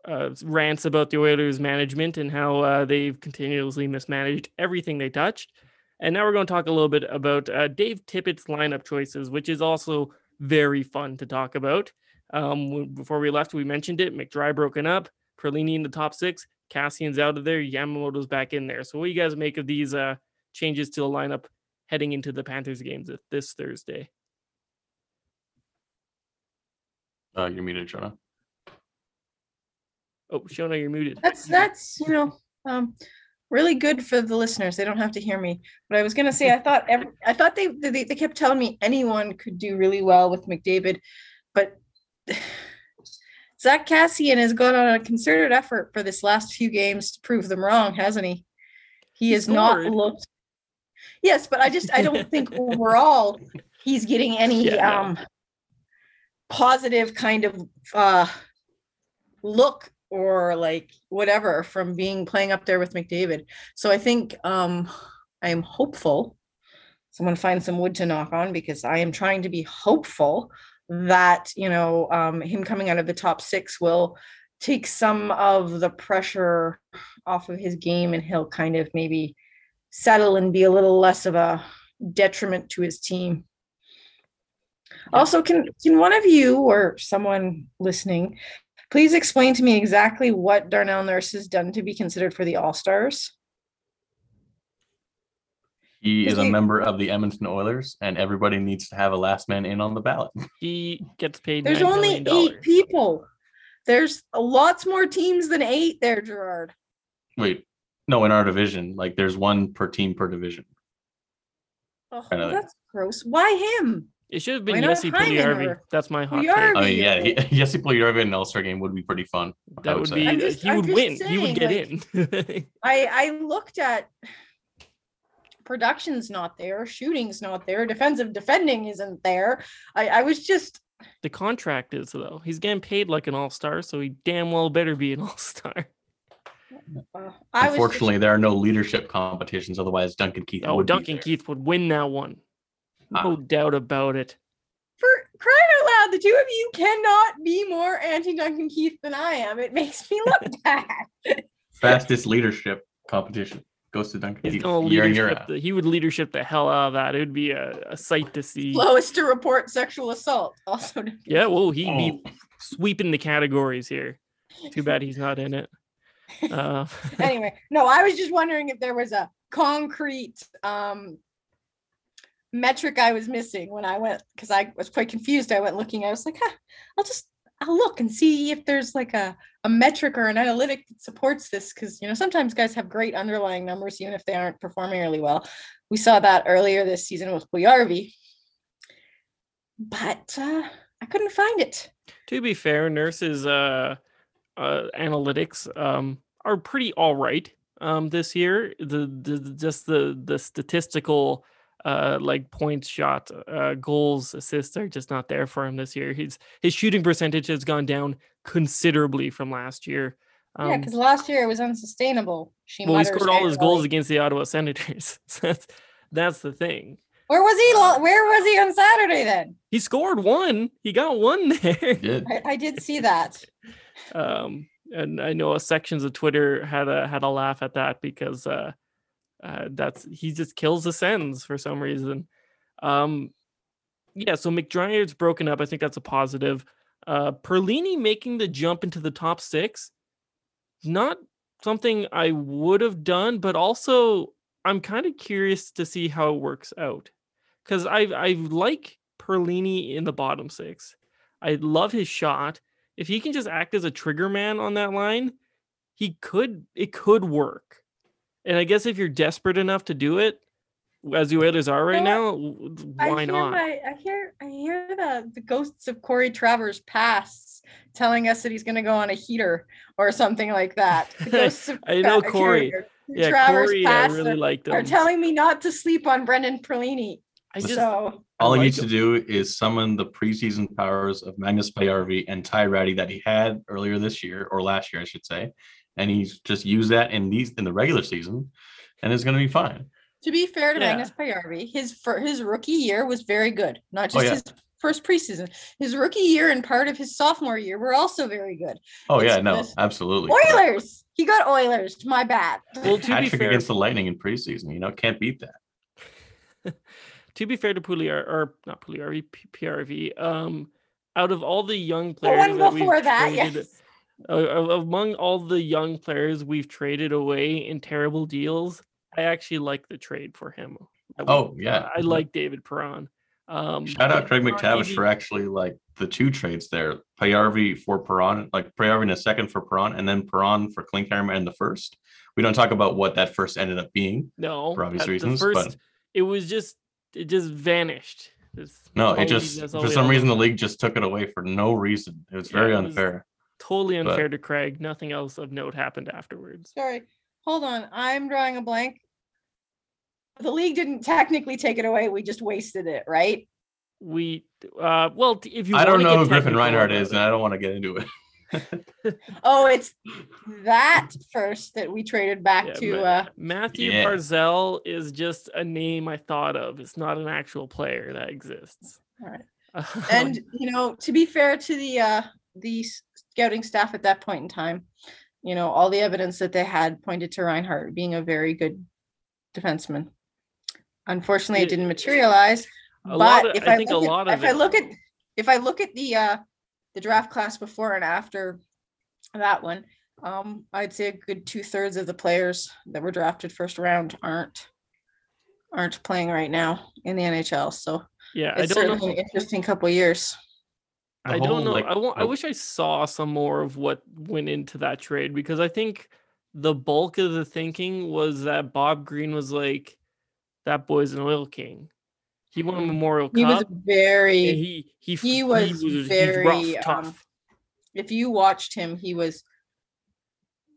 Speaker 1: uh, rants about the Oilers' management and how uh, they've continuously mismanaged everything they touched. And now we're going to talk a little bit about uh, Dave Tippett's lineup choices, which is also very fun to talk about. Um, before we left, we mentioned it. McDry broken up, Perlini in the top six, Kassian's out of there, Yamamoto's back in there. So, what do you guys make of these uh, changes to the lineup heading into the Panthers games this Thursday.
Speaker 3: Uh, you're muted, Shona.
Speaker 1: Oh, Shona, you're muted.
Speaker 2: That's that's you know um, really good for the listeners. They don't have to hear me. But I was gonna say, I thought every, I thought they, they they kept telling me anyone could do really well with McDavid, but Zack Kassian has gone on a concerted effort for this last few games to prove them wrong, hasn't he? He, he has scored. not looked Yes, but I just I don't think overall he's getting any yeah, um positive kind of uh look or like whatever from being playing up there with McDavid. So I think um I'm hopeful. Someone find some wood to knock on because I am trying to be hopeful that you know um, him coming out of the top six will take some of the pressure off of his game and he'll kind of maybe settle and be a little less of a detriment to his team. Also, can can one of you or someone listening please explain to me exactly what Darnell Nurse has done to be considered for the All Stars?
Speaker 3: He is a member of the Edmonton Oilers, and everybody needs to have a last man in on the ballot.
Speaker 1: He gets paid.
Speaker 2: There's only eight people. There's lots more teams than eight there, Gerard.
Speaker 3: Wait, no, in our division, like there's one per team per division.
Speaker 2: Oh, that's gross. Why him?
Speaker 1: It should have been Jesse Puljujarvi. That's my hot take.
Speaker 3: I mean, yeah, he, Jesse Puljujarvi in an All-Star game would be pretty fun.
Speaker 1: That would, would be. Just, he would win. Saying, he would get like,
Speaker 2: in. I I looked at production's not there, shooting's not there, defensive defending isn't there. I I was just
Speaker 1: The contract is though. He's getting paid like an all star, so he damn well better be an all star.
Speaker 2: Uh, I was
Speaker 3: Unfortunately, there are no leadership competitions. Otherwise, Duncan Keith.
Speaker 1: Oh,
Speaker 3: would be
Speaker 1: Duncan
Speaker 3: there.
Speaker 1: Keith would win that one.
Speaker 3: Ah.
Speaker 1: No doubt about it.
Speaker 2: for crying out loud, the two of you cannot be more anti Duncan Keith than I am. It makes me look bad.
Speaker 3: fastest leadership competition goes to Duncan
Speaker 1: He's
Speaker 3: Keith year in year out.
Speaker 1: The, he would leadership the hell out of that. It would be a, a sight to see.
Speaker 2: Lowest to report sexual assault. Also, Duncan
Speaker 1: Yeah, well, he'd be
Speaker 3: Oh.
Speaker 1: sweeping the categories here. Too bad he's not in it. Uh,
Speaker 2: anyway, no, I was just wondering if there was a concrete um metric I was missing when I went because I was quite confused. I went looking, I was like, huh, I'll just I'll look and see if there's like a, a metric or an analytic that supports this. Cause you know, sometimes guys have great underlying numbers, even if they aren't performing really well. We saw that earlier this season with Puljujarvi. But uh I couldn't find it.
Speaker 1: to be fair, nurses uh, uh analytics um are pretty all right um this year. The the- just the the statistical uh like points shot uh goals assists are just not there for him this year. He's his shooting percentage has gone down considerably from last year.
Speaker 2: yeah,
Speaker 1: Um,
Speaker 2: because last year it was unsustainable. She
Speaker 1: well, he scored all his goals against the Ottawa Senators. That's that's the thing.
Speaker 2: Where was he? Lo- Where was he on Saturday then?
Speaker 1: He scored one. He got one there.
Speaker 3: Did
Speaker 2: I, I did see that.
Speaker 1: um and i know sections of twitter had a had a laugh at that because uh uh that's he just kills the sends for some reason. Um yeah so McDrai's broken up. I think that's a positive. Uh perlini making the jump into the top six not something i would have done but also i'm kind of curious to see how it works out. Because i i like perlini in the bottom six. I love his shot. If he can just act as a trigger man on that line, he could it could work. And I guess if you're desperate enough to do it, as the Oilers are right now, why
Speaker 2: hear
Speaker 1: not?
Speaker 2: My, I hear I hear the the ghosts of Corey Travers pasts telling us that he's going to go on a heater or something like that. The ghosts of
Speaker 1: I know
Speaker 2: Tra-
Speaker 1: Corey.
Speaker 2: Corey
Speaker 1: Yeah,
Speaker 2: Travers
Speaker 1: Corey, I
Speaker 2: past
Speaker 1: really
Speaker 2: are,
Speaker 1: liked
Speaker 2: are telling me not to sleep on Brendan Perlini.
Speaker 1: I just
Speaker 2: so
Speaker 3: all I
Speaker 1: like
Speaker 3: needs to do is summon the preseason powers of Magnus Paajarvi and Ty Rattie that he had earlier this year or last year, I should say, and he's just used that in these in the regular season, and it's going to be fine.
Speaker 2: to be fair to
Speaker 1: Yeah.
Speaker 2: Magnus Paajarvi, his for his rookie year was very good. Not
Speaker 3: Oh,
Speaker 2: just
Speaker 3: yeah.
Speaker 2: his first preseason. His rookie year and part of his sophomore year were also very good.
Speaker 3: Oh
Speaker 2: It's
Speaker 3: yeah, no, absolutely.
Speaker 2: Oilers. He got Oilers. My bad.
Speaker 1: well to be fair,
Speaker 3: against the Lightning in preseason, you know, can't beat that.
Speaker 1: to be fair to Puliar or not Puliarvi, P- PRV, um, out of all the young
Speaker 2: The
Speaker 1: players
Speaker 2: one
Speaker 1: that we've
Speaker 2: before that,
Speaker 1: traded,
Speaker 2: yes.
Speaker 1: Uh, among all the young players we've traded away in terrible deals, I actually like the trade for him.
Speaker 3: Oh yeah,
Speaker 1: I like David Perron. Um,
Speaker 3: Shout out Craig MacTavish
Speaker 1: easy-
Speaker 3: for actually like the two trades there. Paajarvi for Perron, like Paajarvi in a second for Perron, and then Perron for Klinkhammer in the first. We don't talk about what that first ended up being.
Speaker 1: no
Speaker 3: for obvious reasons, but-
Speaker 1: it was just it just vanished. That's
Speaker 3: No, it just for some reason the league just took it away for no reason. It was
Speaker 1: Yeah,
Speaker 3: very
Speaker 1: it was-
Speaker 3: unfair.
Speaker 1: Totally
Speaker 3: but-
Speaker 1: unfair to Craig. Nothing else of note happened afterwards.
Speaker 2: Sorry. Hold on. I'm drawing a blank. The league didn't technically take it away. We just wasted it, right?
Speaker 1: We uh well if you
Speaker 3: I don't know who Griffin
Speaker 1: technical Reinhart
Speaker 3: is, and I don't want to get into it.
Speaker 2: Oh, it's that first that we traded back
Speaker 1: Yeah,
Speaker 2: to
Speaker 1: Ma-
Speaker 2: uh
Speaker 1: Matthew
Speaker 3: Yeah.
Speaker 1: Barzal is just a name I thought of. It's not an actual player that exists.
Speaker 2: Alright.
Speaker 1: Um,
Speaker 2: and you know, to be fair to the uh the s- scouting staff at that point in time, you know, all the evidence that they had pointed to Reinhart being a very good defenseman. Unfortunately, it didn't materialize. But
Speaker 1: of-
Speaker 2: if
Speaker 1: I
Speaker 2: I,
Speaker 1: think a
Speaker 2: look
Speaker 1: lot
Speaker 2: at,
Speaker 1: of
Speaker 2: if I look at if I look at the uh the draft class before and after that one, um, I'd say a good two thirds of the players that were drafted first round aren't aren't playing right now in the NHL. So
Speaker 1: yeah, I
Speaker 2: it's
Speaker 1: don't know.
Speaker 2: certainly an interesting couple of years.
Speaker 1: I
Speaker 3: whole,
Speaker 1: don't know.
Speaker 3: like,
Speaker 1: I want. I wish I saw some more of what went into that trade because I think the bulk of the thinking was that Bob Green was like, "That boy's an oil king." He won a Memorial
Speaker 2: Mm-hmm. He was very
Speaker 1: he he f-
Speaker 2: he was very,
Speaker 1: rough,
Speaker 2: um,
Speaker 1: tough.
Speaker 2: if you watched him, he was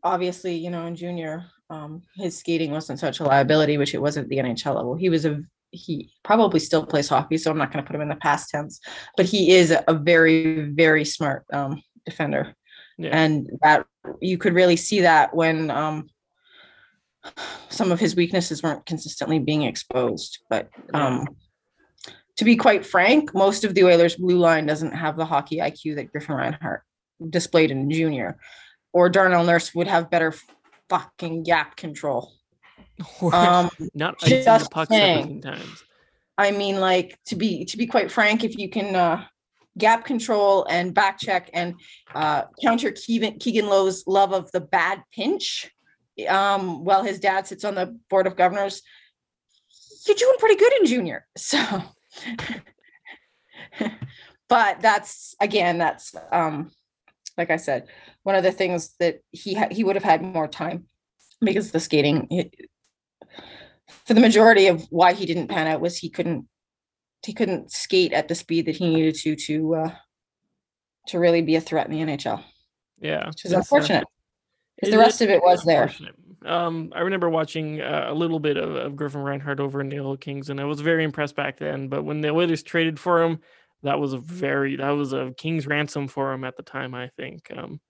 Speaker 2: obviously, you know, in junior, um, his skating wasn't such a liability, which it wasn't the NHL level. He was a he probably still plays hockey, so I'm not going to put him in the past tense. But he is a very, very smart um, defender,
Speaker 1: Yeah.
Speaker 2: and that you could really see that when um, some of his weaknesses weren't consistently being exposed. But um, to be quite frank, most of the Oilers' blue line doesn't have the hockey IQ that Griffin Reinhart displayed in junior, or Darnell Nurse would have better fucking gap control.
Speaker 1: Or
Speaker 2: Um,
Speaker 1: not icing the
Speaker 2: just
Speaker 1: puck
Speaker 2: saying.
Speaker 1: 17 times.
Speaker 2: I mean, like to be to be quite frank, if you can uh, gap control and back check and uh, counter Keegan Keegan Lowe's love of the bad pinch, um, while his dad sits on the board of governors, you're doing pretty good in junior. So, but that's again, that's um, like I said, one of the things that he ha- he would have had more time because the skating. It- for the majority of why he didn't pan out was he couldn't he couldn't skate at the speed that he needed to to uh, to really be a threat in the NHL,
Speaker 1: Yeah.
Speaker 2: which is
Speaker 1: uh,
Speaker 2: unfortunate because the
Speaker 1: it
Speaker 2: rest of it was there.
Speaker 1: Um, I remember watching uh, a little bit of, of Griffin Reinhart over in the Oil Kings, and I was very impressed back then. But when the Oilers traded for him, that was a very that was a king's ransom for him at the time. I think. Um,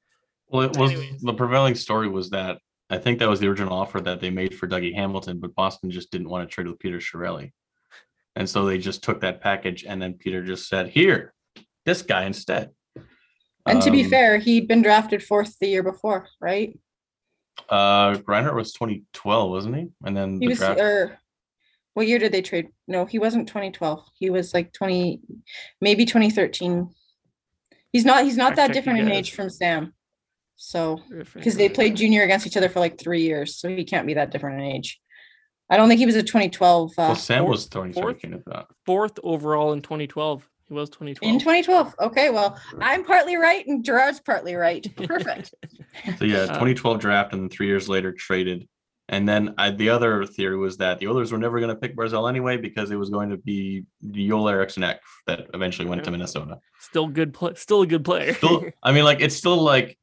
Speaker 3: Well, it was
Speaker 1: Anyways.
Speaker 3: the prevailing story was that I think that was the original offer that they made for Dougie Hamilton, but Boston just didn't want to trade with Peter Chiarelli. And so they just took that package and then Peter just said, Here, this guy instead.
Speaker 2: And to be
Speaker 3: Um,
Speaker 2: fair, he'd been drafted fourth the year before, right?
Speaker 3: uh Reinhart was 2012, wasn't he? And then
Speaker 2: He
Speaker 3: the
Speaker 2: was
Speaker 3: draft
Speaker 2: or what year did they trade? No, he wasn't 2012. He was like 20, maybe 2013. He's not he's not
Speaker 1: Fact
Speaker 2: that different in age from Sam. So because they played junior against each other for like three years, so he can't be that different in age. I don't think he was a 2012 uh,
Speaker 3: well, Sam
Speaker 1: fourth-
Speaker 3: was 2013
Speaker 1: fourth?
Speaker 3: at that.
Speaker 1: fourth overall in 2012. He was 2012.
Speaker 2: in 2012. Okay, well, I'm partly right and Gerard's partly right. Perfect.
Speaker 3: So yeah,
Speaker 1: Uh,
Speaker 3: 2012 draft, and then three years later traded. And then I, the other theory was that the Oilers were never going to pick Barzal anyway because it was going to be Joel Eriksson that eventually went to Minnesota.
Speaker 1: Still good play. Still a good player.
Speaker 3: Still, I mean, like it's still like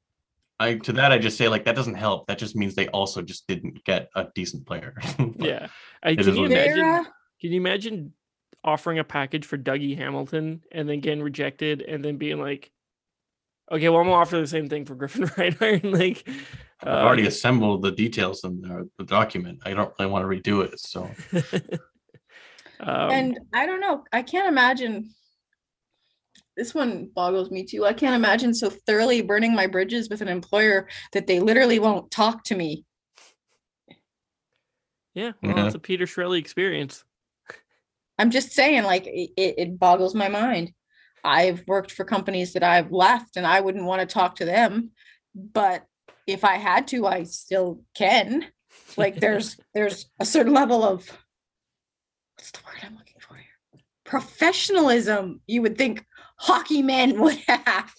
Speaker 3: I to that I just say like that doesn't help. That just means they also just didn't get a decent player.
Speaker 1: Yeah. I, can you
Speaker 3: what it is.
Speaker 1: imagine?
Speaker 2: Vera,
Speaker 1: Can you imagine offering a package for Dougie Hamilton and then getting rejected and then being like, okay, well, I'm gonna offer the same thing for Griffin Reinhart. like,
Speaker 3: I've already
Speaker 1: uh,
Speaker 3: assembled the details in the, the document. I don't really want to redo it. So
Speaker 1: um,
Speaker 2: and I don't know. I can't imagine. This one boggles me too. I can't imagine so thoroughly burning my bridges with an employer that they literally won't talk to me.
Speaker 1: yeah, well,
Speaker 3: Yeah.
Speaker 1: it's a Peter Chiarelli experience.
Speaker 2: I'm just saying, like, it, it it boggles my mind. I've worked for companies that I've left and I wouldn't want to talk to them. But if I had to, I still can. Like there's there's a certain level of what's the word I'm looking for here? Professionalism you would think hockey men would have.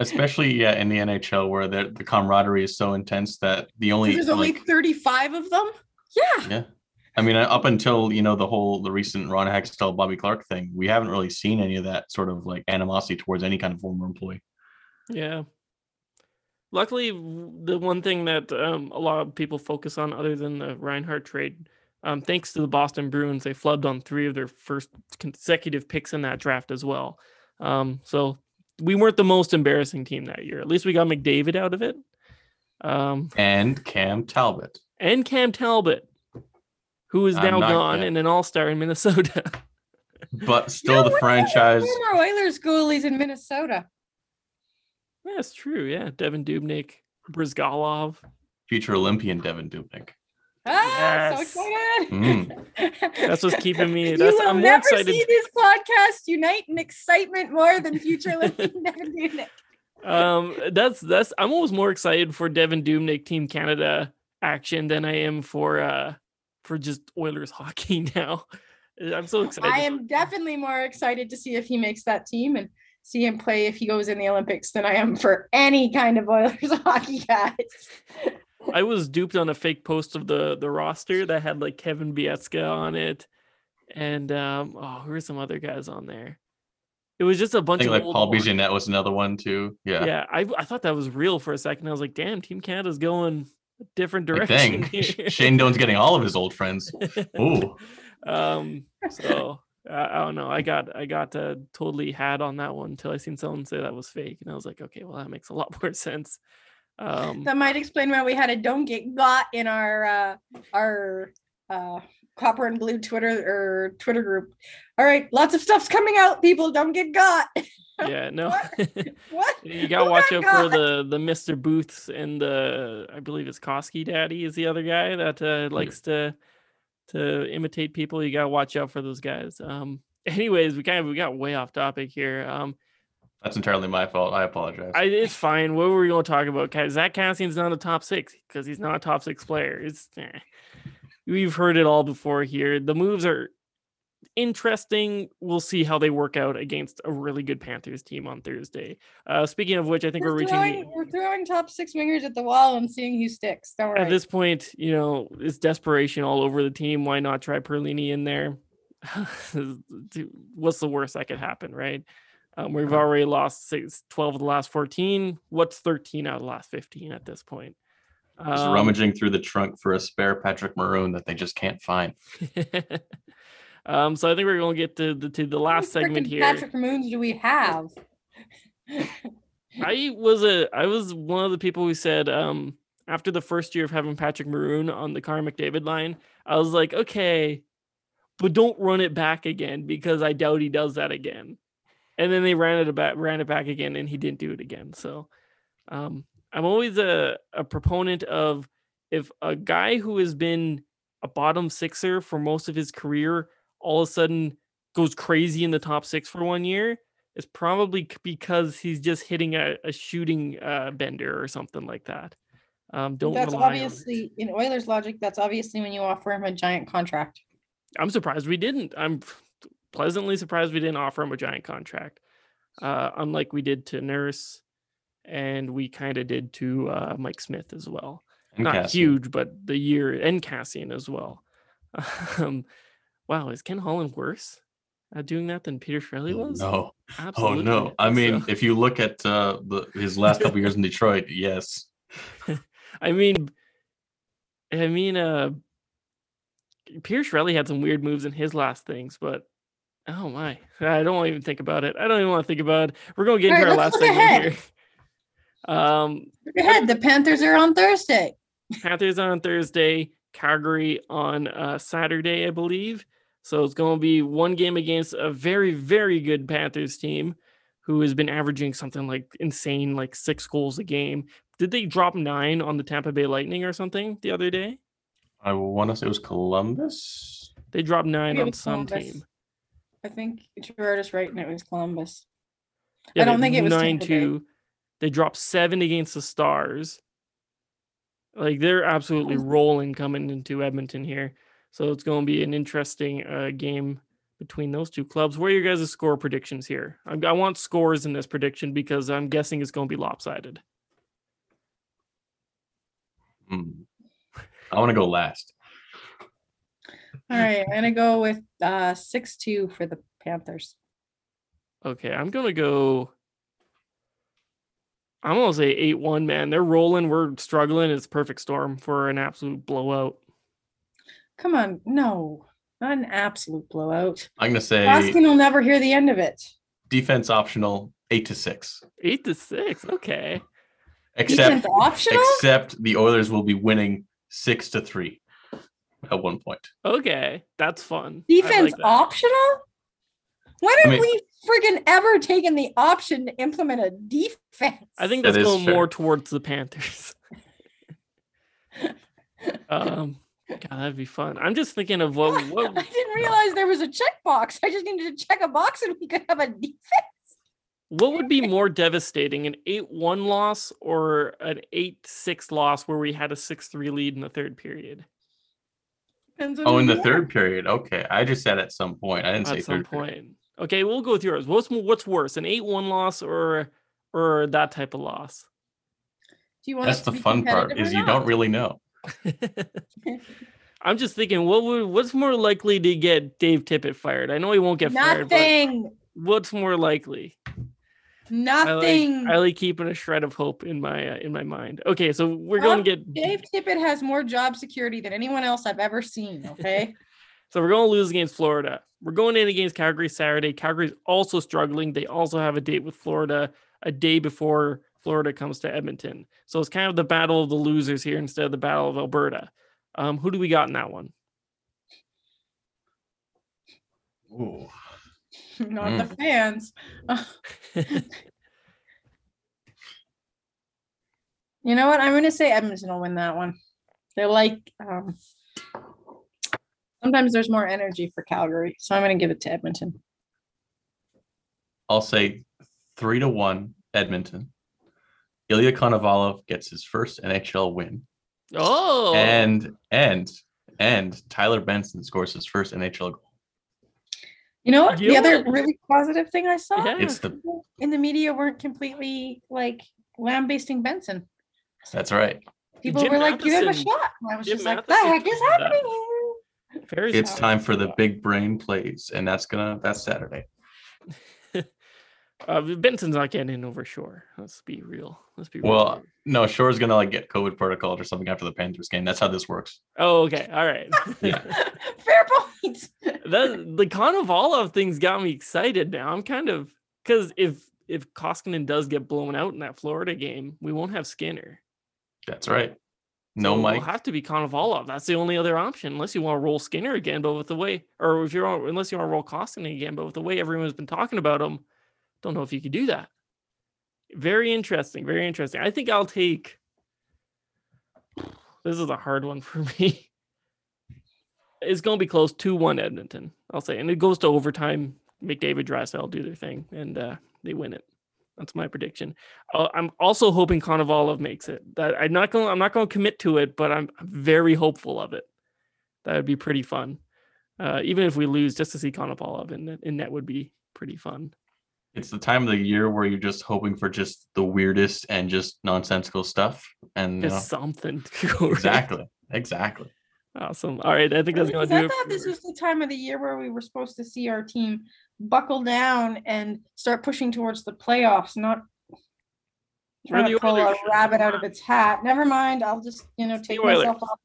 Speaker 3: especially yeah in the NHL where the, the camaraderie is so intense that the only
Speaker 2: There's only
Speaker 3: like,
Speaker 2: 35 of them. Yeah.
Speaker 3: Yeah. I mean, up until you know the whole the recent Ron Hextall Bobby Clarke thing, we haven't really seen any of that sort of like animosity towards any kind of former employee.
Speaker 1: Yeah. Luckily, the one thing that um, a lot of people focus on, other than the Reinhardt trade, um, thanks to the Boston Bruins, they flubbed on three of their first consecutive picks in that draft as well. Um, so we weren't the most embarrassing team that year. At least we got McDavid out of it. Um,
Speaker 3: And Cam Talbot.
Speaker 1: and Cam Talbot, who is now gone
Speaker 3: Cam.
Speaker 1: and an all star in Minnesota.
Speaker 3: But still the franchise
Speaker 2: Former Oilers goalies in Minnesota.
Speaker 1: That's true. Yeah. Devan Dubnyk, Bryzgalov.
Speaker 3: future Olympian Devan Dubnyk.
Speaker 2: Ah,
Speaker 1: Yes.
Speaker 2: so excited.
Speaker 3: Mm.
Speaker 1: That's what's keeping me.
Speaker 2: you
Speaker 1: That's
Speaker 2: will
Speaker 1: I'm more
Speaker 2: never
Speaker 1: excited.
Speaker 2: see this podcast unite in excitement more than future Olympic Devan
Speaker 1: um that's that's i'm almost more excited for devan Dubnyk team canada action than i am for uh for just oilers hockey now i'm so excited
Speaker 2: I am definitely more excited to see if he makes that team and see him play if he goes in the Olympics than I am for any kind of Oilers hockey guys.
Speaker 1: I was duped on a fake post of the the roster that had like kevin Bieksa on it and um oh who are some other guys on there it was just a bunch
Speaker 3: think
Speaker 1: of
Speaker 3: like Paul. Bissonnette was another one too. Yeah.
Speaker 1: yeah, I, I thought that was real for a second i was like damn team canada's going a different direction.
Speaker 3: Shane Doan's getting all of his old friends. Ooh.
Speaker 1: um, so I, I don't know. I got I got uh, totally had on that one until I seen someone say that was fake, and I was like, okay, well that makes a lot more sense. Um,
Speaker 2: That might explain why we had a don't get got in our uh our uh copper and blue Twitter or Twitter group. All right, lots of stuff's coming out, people. Don't get got.
Speaker 1: yeah, no.
Speaker 2: What?
Speaker 1: you gotta
Speaker 2: Who
Speaker 1: watch out for the the Mr. Booths and the I believe it's Koski Daddy is the other guy that uh, likes to to imitate people. You gotta watch out for those guys. Um, anyways, we kind of we got way off topic here. Um,
Speaker 3: That's entirely my fault. I apologize.
Speaker 1: I, it's fine. What were we going to talk about? Ca- Zack Kassian's not a top six because he's not a top six player. It's eh. we've heard it all before here. The moves are interesting. We'll see how they work out against a really good Panthers team on Thursday. Uh, speaking of which, I think we're,
Speaker 2: We're
Speaker 1: reaching
Speaker 2: throwing,
Speaker 1: the,
Speaker 2: we're throwing top six wingers at the wall and seeing who sticks. Don't worry.
Speaker 1: at this point. You know, it's desperation all over the team. Why not try Perlini in there? What's the worst that could happen, right? Um, we've already lost six, 12 of the last 14. What's 13 out of the last 15 at this point?
Speaker 3: Just
Speaker 1: Um,
Speaker 3: rummaging through the trunk for a spare Patrick Maroon that they just can't find.
Speaker 1: um, so I think we're going to get to the to the
Speaker 2: How many
Speaker 1: last segment
Speaker 2: frickin'
Speaker 1: here.
Speaker 2: Patrick Moons do we have?
Speaker 1: I was a I was one of the people who said um after the first year of having Patrick Maroon on the Car McDavid line, I was like, okay, but don't run it back again because I doubt he does that again. And then they ran it back ran it back again and he didn't do it again. So um I'm always a, a proponent of if a guy who has been a bottom sixer for most of his career all of a sudden goes crazy in the top six for one year, it's probably because he's just hitting a, a shooting uh, bender or something like that. Um, don't
Speaker 2: that's
Speaker 1: rely on it.
Speaker 2: obviously in Oilers logic. That's obviously when you offer him a giant contract.
Speaker 1: I'm surprised we didn't. I'm pleasantly surprised we didn't offer him a giant contract, uh, unlike we did to Nurse, and we kind of did to uh, Mike Smith as well.
Speaker 3: And
Speaker 1: Not
Speaker 3: Kassian.
Speaker 1: huge, but the year and Kassian as well. Um, wow, is Ken Holland worse at doing that than Peter Chiarelli
Speaker 3: Oh,
Speaker 1: was?
Speaker 3: no. Oh no. I mean,
Speaker 1: So-
Speaker 3: if you look at uh, the his last couple years in Detroit, yes.
Speaker 1: I mean, I mean, uh, Pierce Shelley had some weird moves in his last things, but oh my, I don't want to even think about it. I don't even want to think about it. We're gonna get into
Speaker 2: Alright,
Speaker 1: our last
Speaker 2: look
Speaker 1: segment
Speaker 2: ahead.
Speaker 1: here. Um,
Speaker 2: Look ahead. The Panthers are on Thursday.
Speaker 1: Panthers on Thursday, Calgary on uh, Saturday, I believe. So it's going to be one game against a very, very good Panthers team who has been averaging something like insane, like six goals a game. Did they drop nine on the Tampa Bay Lightning or something the other day?
Speaker 3: I want to say it was Columbus.
Speaker 1: They dropped nine
Speaker 2: Maybe
Speaker 1: on some
Speaker 2: Columbus.
Speaker 1: team.
Speaker 2: I think Gerard is right, and it was Columbus.
Speaker 1: Yeah,
Speaker 2: I don't
Speaker 1: they-
Speaker 2: think it was
Speaker 1: nine two. They dropped seven against the Stars. Like they're absolutely rolling coming into Edmonton here. So it's going to be an interesting uh, game between those two clubs. What are your guys' score predictions here? I, I want scores in this prediction because I'm guessing it's going to be lopsided.
Speaker 3: Hmm. I want to go last.
Speaker 2: All right, I'm gonna go with uh six two for the Panthers.
Speaker 1: Okay, I'm going to go. I'm going to say 8 1, man. They're rolling. We're struggling. It's perfect storm for an absolute blowout.
Speaker 2: Come on, no, not an absolute blowout.
Speaker 3: I'm gonna say
Speaker 2: Raskin will never hear the end of it.
Speaker 3: defense optional, eight to six.
Speaker 1: 8 to 6. Okay.
Speaker 3: Except
Speaker 2: Defense optional.
Speaker 3: except the Oilers will be winning six to three at one point.
Speaker 1: Okay, that's fun. I like
Speaker 2: Defense
Speaker 1: that.
Speaker 2: optional. When
Speaker 3: I
Speaker 2: have
Speaker 3: mean-
Speaker 2: we friggin' ever taken the option to implement a defense?
Speaker 1: I think that's
Speaker 3: is
Speaker 1: going
Speaker 3: fair.
Speaker 1: more towards the Panthers. um, God, that'd be fun. I'm just thinking of what
Speaker 2: I didn't realize there was a checkbox. I just needed to check a box and we could have a defense.
Speaker 1: what would be more devastating, an eight one loss or an eight six loss where we had a six three lead in the third period?
Speaker 2: Depends on
Speaker 3: Oh, in the
Speaker 2: you
Speaker 3: third period. Okay, I just said at some point. I didn't say
Speaker 1: At some
Speaker 3: third. period.
Speaker 1: point. Okay, we'll go with yours. What's what's worse, an eight one loss or or that type of loss?
Speaker 2: Do you want
Speaker 3: That's
Speaker 2: to
Speaker 3: the fun part is
Speaker 2: or
Speaker 3: you don't really know.
Speaker 1: I'm just thinking, what would what's more likely to get Dave Tippett fired? I know he won't get fired, but
Speaker 2: Nothing.
Speaker 1: what's more likely? I
Speaker 2: Nothing.
Speaker 1: like, I like keeping a shred of hope in my uh, in my mind. Okay, so we're going to get
Speaker 2: Dave Tippett has more job security than anyone else I've ever seen. Okay.
Speaker 1: So we're going to lose against Florida. We're going in against Calgary Saturday. Calgary's also struggling. They also have a date with Florida a day before Florida comes to Edmonton. So it's kind of the battle of the losers here instead of the battle of Alberta. Um, who do we got in that one?
Speaker 3: Ooh.
Speaker 2: Not
Speaker 3: Mm.
Speaker 2: the fans. You know what? I'm going to say Edmonton will win that one. They're like, um, sometimes there's more energy for Calgary. So I'm going to give it to Edmonton.
Speaker 3: I'll say three to one Edmonton. Ilya Konovalov gets his first NHL win,
Speaker 1: oh,
Speaker 3: and and and Tyler Benson scores his first NHL goal.
Speaker 2: You know what?
Speaker 1: You
Speaker 2: the
Speaker 1: know
Speaker 2: other
Speaker 1: what?
Speaker 2: really positive thing I saw
Speaker 1: Yeah.
Speaker 3: It's the
Speaker 2: in the media weren't completely like lambasting Benson.
Speaker 3: that's right.
Speaker 2: People
Speaker 1: Jim
Speaker 2: were like, give him a shot. And I was
Speaker 1: Jim
Speaker 2: just like, the heck is happening here?
Speaker 3: It's time for the big brain plays, and that's gonna that's Saturday.
Speaker 1: Uh, Benson's not getting in over Shore. Let's be real. Let's be real.
Speaker 3: Well, no, Shore's gonna like get COVID protocol or something after the Panthers game. That's how this works.
Speaker 1: oh, okay, all right.
Speaker 3: Yeah.
Speaker 2: Fair point.
Speaker 1: that the Konovalov thing's got me excited now. I'm kind of because if if Koskinen does get blown out in that Florida game, we won't have Skinner.
Speaker 3: That's right. No
Speaker 1: So
Speaker 3: Mike.
Speaker 1: It'll have to be Konovalov. That's the only other option, unless you want to roll Skinner again. But with the way, or if you're unless you want to roll Koskinen again, but with the way everyone's been talking about him, don't know if you could do that. Very interesting. Very interesting. I think I'll take. This is a hard one for me. It's going to be close to one Edmonton, I'll say, and it goes to overtime. McDavid, Draisaitl do their thing, and uh, they win it. That's my prediction. Uh, I'm also hoping Konovalov makes it. That I'm not going. I'm not going to commit to it, but I'm very hopeful of it. That would be pretty fun. Uh, even if we lose, just to see Konovalov in in net would be pretty fun.
Speaker 3: It's the time of the year where you're just hoping for just the weirdest and just nonsensical stuff. And you
Speaker 1: Just
Speaker 3: know,
Speaker 1: something to go. right.
Speaker 3: exactly, exactly.
Speaker 1: Awesome. All right, I think that's gonna do
Speaker 2: I
Speaker 1: it.
Speaker 2: thought this was the time of the year where we were supposed to see our team buckle down and start pushing towards the playoffs, not
Speaker 1: We're
Speaker 2: trying to pull a
Speaker 1: Sean,
Speaker 2: rabbit out of its hat. Never mind. I'll just, you know, take myself off.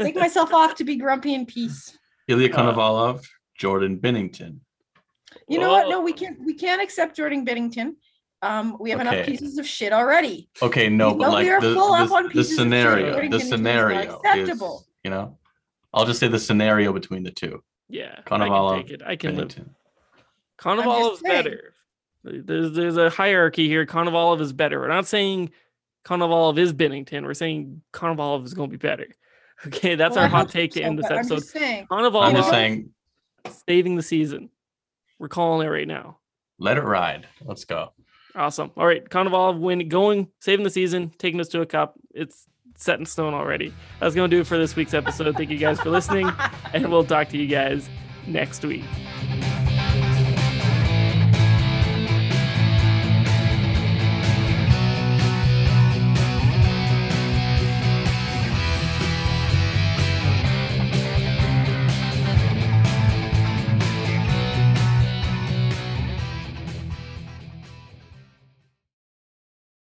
Speaker 2: Take myself off to be grumpy in peace.
Speaker 3: Ilya
Speaker 1: Uh,
Speaker 3: Konovalov, Jordan Binnington.
Speaker 2: You know what?
Speaker 1: Oh.
Speaker 2: No, we can't we can't accept Jordan Binnington. Um, we have enough pieces of shit already.
Speaker 3: Okay, no, but like
Speaker 2: we are
Speaker 3: the,
Speaker 2: full up on
Speaker 3: the
Speaker 2: pieces of shit.
Speaker 3: scenario, the
Speaker 2: Binnington's not
Speaker 3: scenario is,
Speaker 2: acceptable.
Speaker 3: you know, I'll just say the scenario between the two.
Speaker 1: Yeah, I
Speaker 3: Konovalov,
Speaker 1: can take it. I can live.
Speaker 3: Binnington.
Speaker 1: Konovalov's
Speaker 2: saying.
Speaker 1: better. There's there's a hierarchy here. Konovalov is better. We're not saying Konovalov is Binnington. We're saying Konovalov is going to be better. Okay, that's
Speaker 2: Well,
Speaker 1: our
Speaker 2: I
Speaker 1: hot
Speaker 2: hope
Speaker 1: take to end this episode.
Speaker 2: just.
Speaker 1: Konovalov
Speaker 3: I'm just saying,
Speaker 1: saving the season. We're calling it right now.
Speaker 3: let it ride. Let's go.
Speaker 1: Awesome. All right, Konovalov win going, saving the season, taking us to a cup. It's set in stone already. That's going to do it for this week's episode. Thank you guys for listening, and we'll talk to you guys next week.